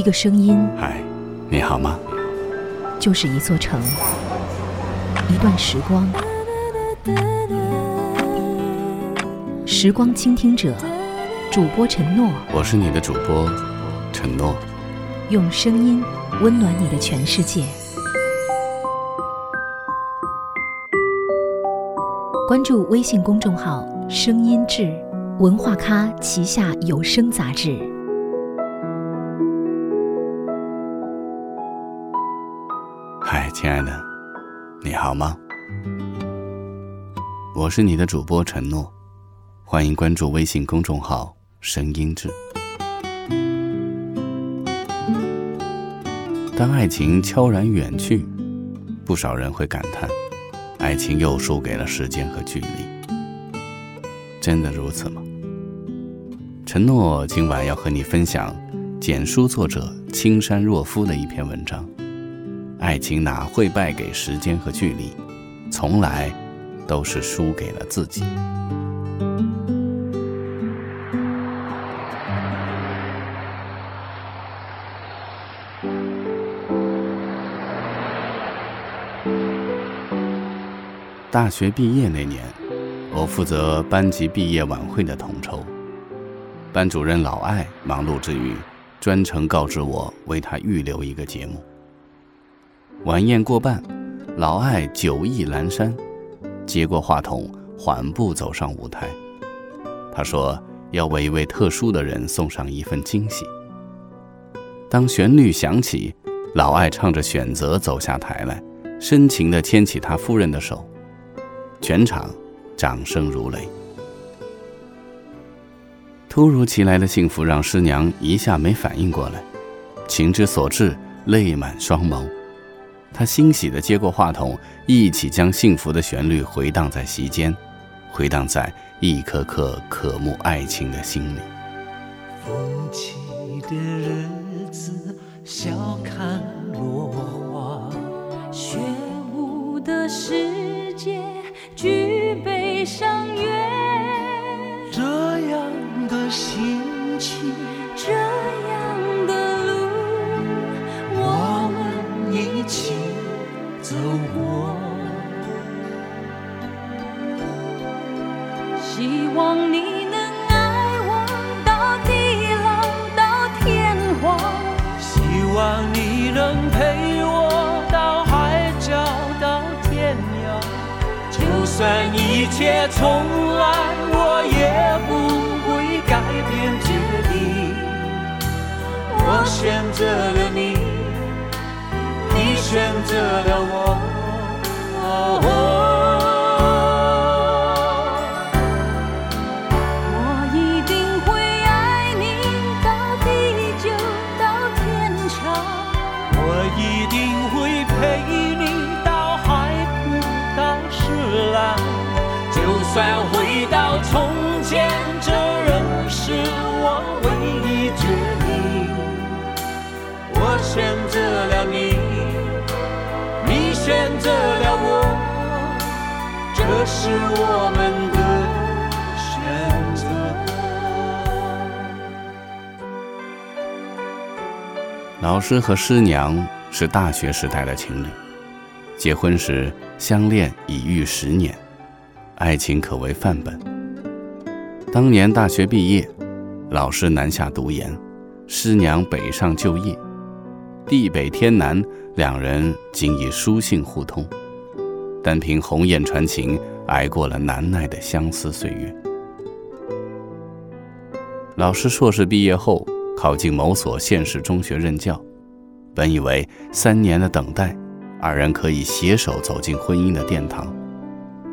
一个声音，嗨，你好吗？就是一座城，一段时光。时光倾听者，主播陈诺，我是你的主播陈诺，用声音温暖你的全世界。关注微信公众号“声音志”，文化咖旗下有声杂志。亲爱的，你好吗？我是你的主播陈诺，欢迎关注微信公众号“声音志”。当爱情悄然远去，不少人会感叹。爱情又输给了时间和距离，真的如此吗？承诺今晚要和你分享简书作者青山若夫的一篇文章：爱情哪会败给时间和距离，从来都是输给了自己。大学毕业那年，我负责班级毕业晚会的统筹。班主任老艾忙碌之余，专程告知我为他预留一个节目。晚宴过半，老艾酒意阑珊，接过话筒，缓步走上舞台。他说要为一位特殊的人送上一份惊喜。当旋律响起，老艾唱着《选择》走下台来，深情地牵起他夫人的手。全场掌声如雷。突如其来的幸福让师娘一下没反应过来，情之所至，泪满双眸。他欣喜地接过话筒，一起将幸福的旋律回荡在席间，回荡在一颗颗渴慕爱情的心里。风起的日子，笑看落花；雪舞的时切从来，我也不会改变决定。我选择了你，你选择了我。这是我们的选择。老师和师娘是大学时代的情侣，结婚时相恋已逾十年。爱情可为范本。当年大学毕业，老师南下读研，师娘北上就业，地北天南，两人仅以书信互通，单凭鸿雁传情，挨过了难耐的相思岁月。老师硕士毕业后，考进某所县市中学任教，本以为三年的等待，二人可以携手走进婚姻的殿堂。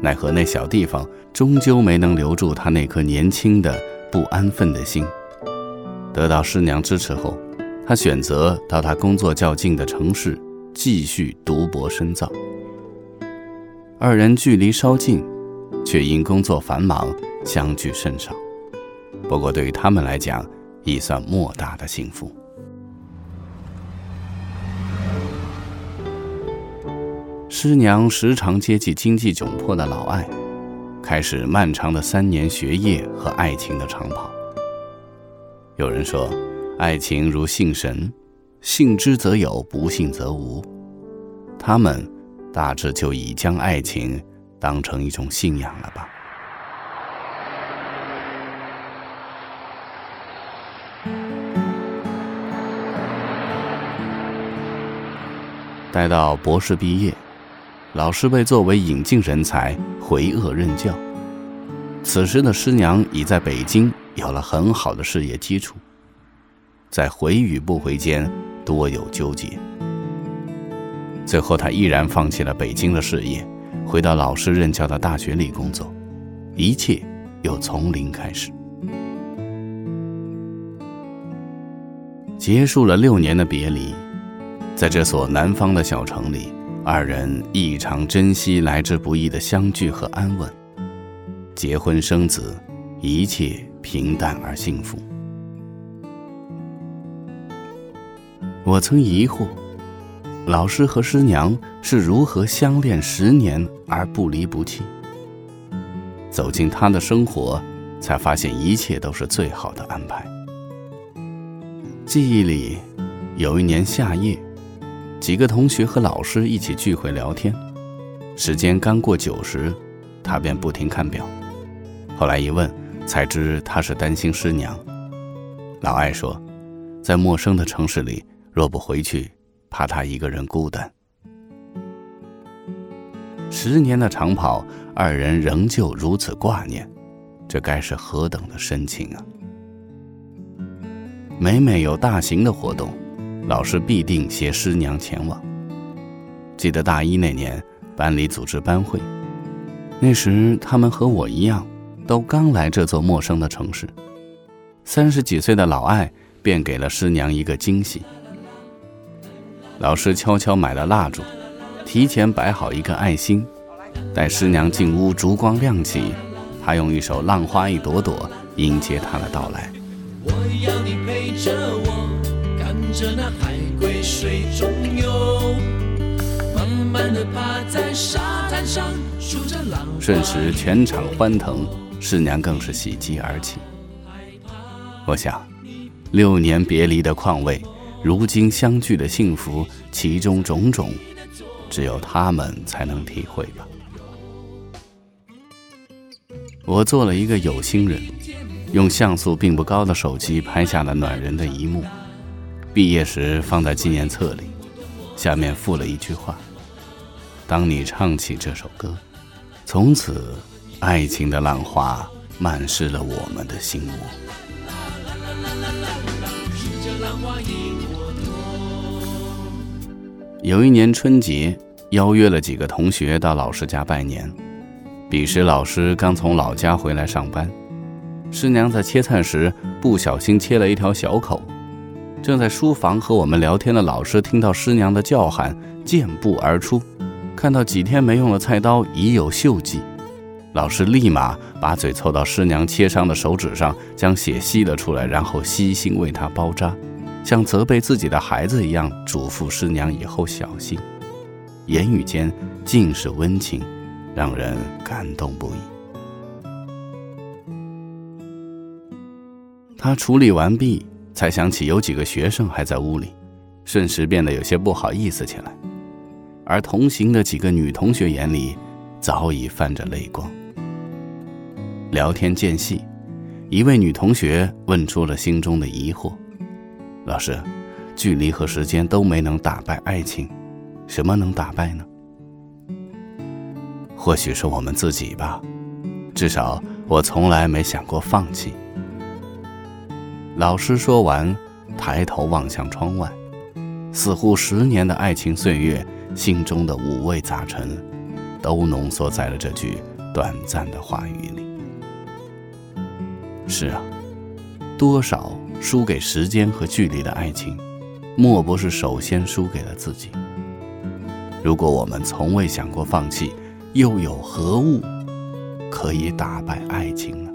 奈何那小地方终究没能留住他那颗年轻的不安分的心。得到师娘支持后，他选择到他工作较近的城市继续读博深造。二人距离稍近，却因工作繁忙相聚甚少。不过对于他们来讲，已算莫大的幸福。师娘时常接济经济窘迫的老艾，开始漫长的三年学业和爱情的长跑。有人说，爱情如信神，信之则有，不信则无。他们大致就已将爱情当成一种信仰了吧。待到博士毕业，老师被作为引进人才回鄂任教。此时的师娘已在北京有了很好的事业基础，在回与不回间多有纠结。最后，他毅然放弃了北京的事业，回到老师任教的大学里工作，一切又从零开始。结束了六年的别离。在这所南方的小城里，二人异常珍惜来之不易的相聚和安稳。结婚生子，一切平淡而幸福。我曾疑惑，老师和师娘是如何相恋十年而不离不弃。走进他的生活，才发现一切都是最好的安排。记忆里，有一年夏夜。几个同学和老师一起聚会聊天，时间刚过九时，他便不停看表。后来一问，才知他是担心师娘。老艾说，在陌生的城市里，若不回去，怕他一个人孤单。十年的长跑，二人仍旧如此挂念，这该是何等的深情啊！每每有大型的活动。老师必定携师娘前往。记得大一那年，班里组织班会，那时他们和我一样，都刚来这座陌生的城市。三十几岁的老艾便给了师娘一个惊喜。老师悄悄买了蜡烛，提前摆好一个爱心。待师娘进屋，烛光亮起，他用一首《浪花一朵朵》迎接她的到来。我要你陪着我。看着那海龟水中游，慢慢的趴在沙滩上数着浪瞬时全场欢腾，师娘更是喜极而泣。我想，六年别离的况味，如今相聚的幸福，其中种种，只有他们才能体会吧。我做了一个有心人，用像素并不高的手机拍下了暖人的一幕。毕业时放在纪念册里，下面附了一句话：“当你唱起这首歌，从此爱情的浪花漫湿了我们的心窝。”有一年春节，邀约了几个同学到老师家拜年。彼时老师刚从老家回来上班，师娘在切菜时不小心切了一条小口。正在书房和我们聊天的老师听到师娘的叫喊，健步而出，看到几天没用的菜刀已有锈迹，老师立马把嘴凑到师娘切伤的手指上，将血吸了出来，然后悉心为她包扎，像责备自己的孩子一样嘱咐师娘以后小心，言语间尽是温情，让人感动不已。他处理完毕。才想起有几个学生还在屋里，瞬时变得有些不好意思起来。而同行的几个女同学眼里早已泛着泪光。聊天间隙，一位女同学问出了心中的疑惑：“老师，距离和时间都没能打败爱情，什么能打败呢？”或许是我们自己吧，至少我从来没想过放弃。老师说完，抬头望向窗外，似乎十年的爱情岁月，心中的五味杂陈，都浓缩在了这句短暂的话语里。是啊，多少输给时间和距离的爱情，莫不是首先输给了自己？如果我们从未想过放弃，又有何物可以打败爱情呢？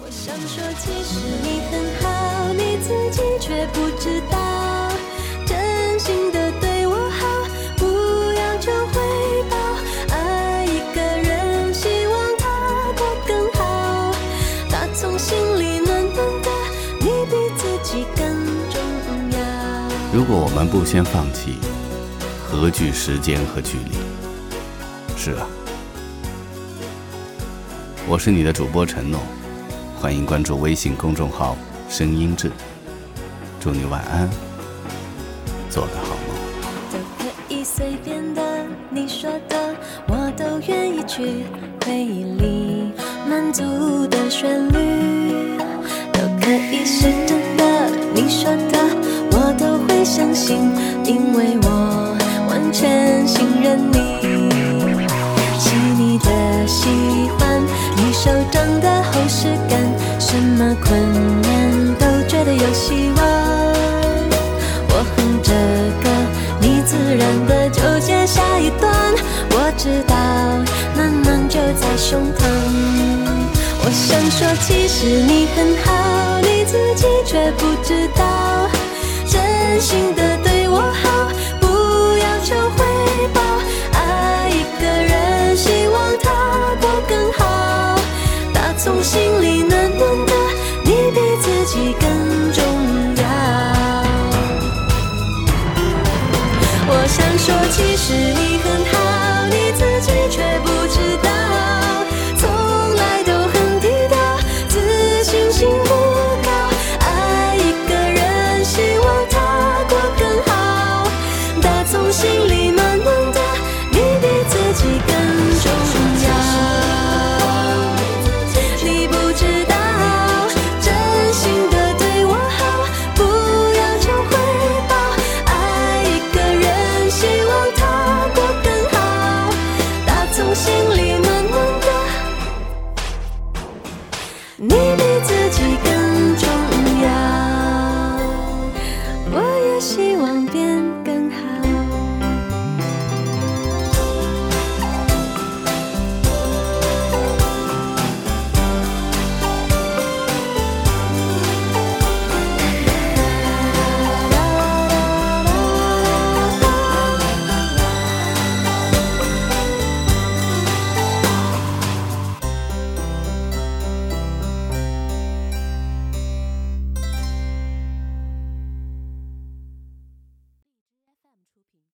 我想说，其实你很好。你自己却不知道，果我们不先放弃，何惧时间和距离？是啊，我是你的主播陈诺，欢迎关注微信公众号“声音志”，祝你晚安，做个好梦。都可以随便的，你说的我都愿意去回忆里满足的旋律，都可以是真会相信，因为我完全信任你。细腻的喜欢，你手掌的厚实感，什么困难都觉得有希望。我哼着歌，你自然的就接下一段。我知道，暖暖就在胸膛。我想说，其实你很好，你自己却不知道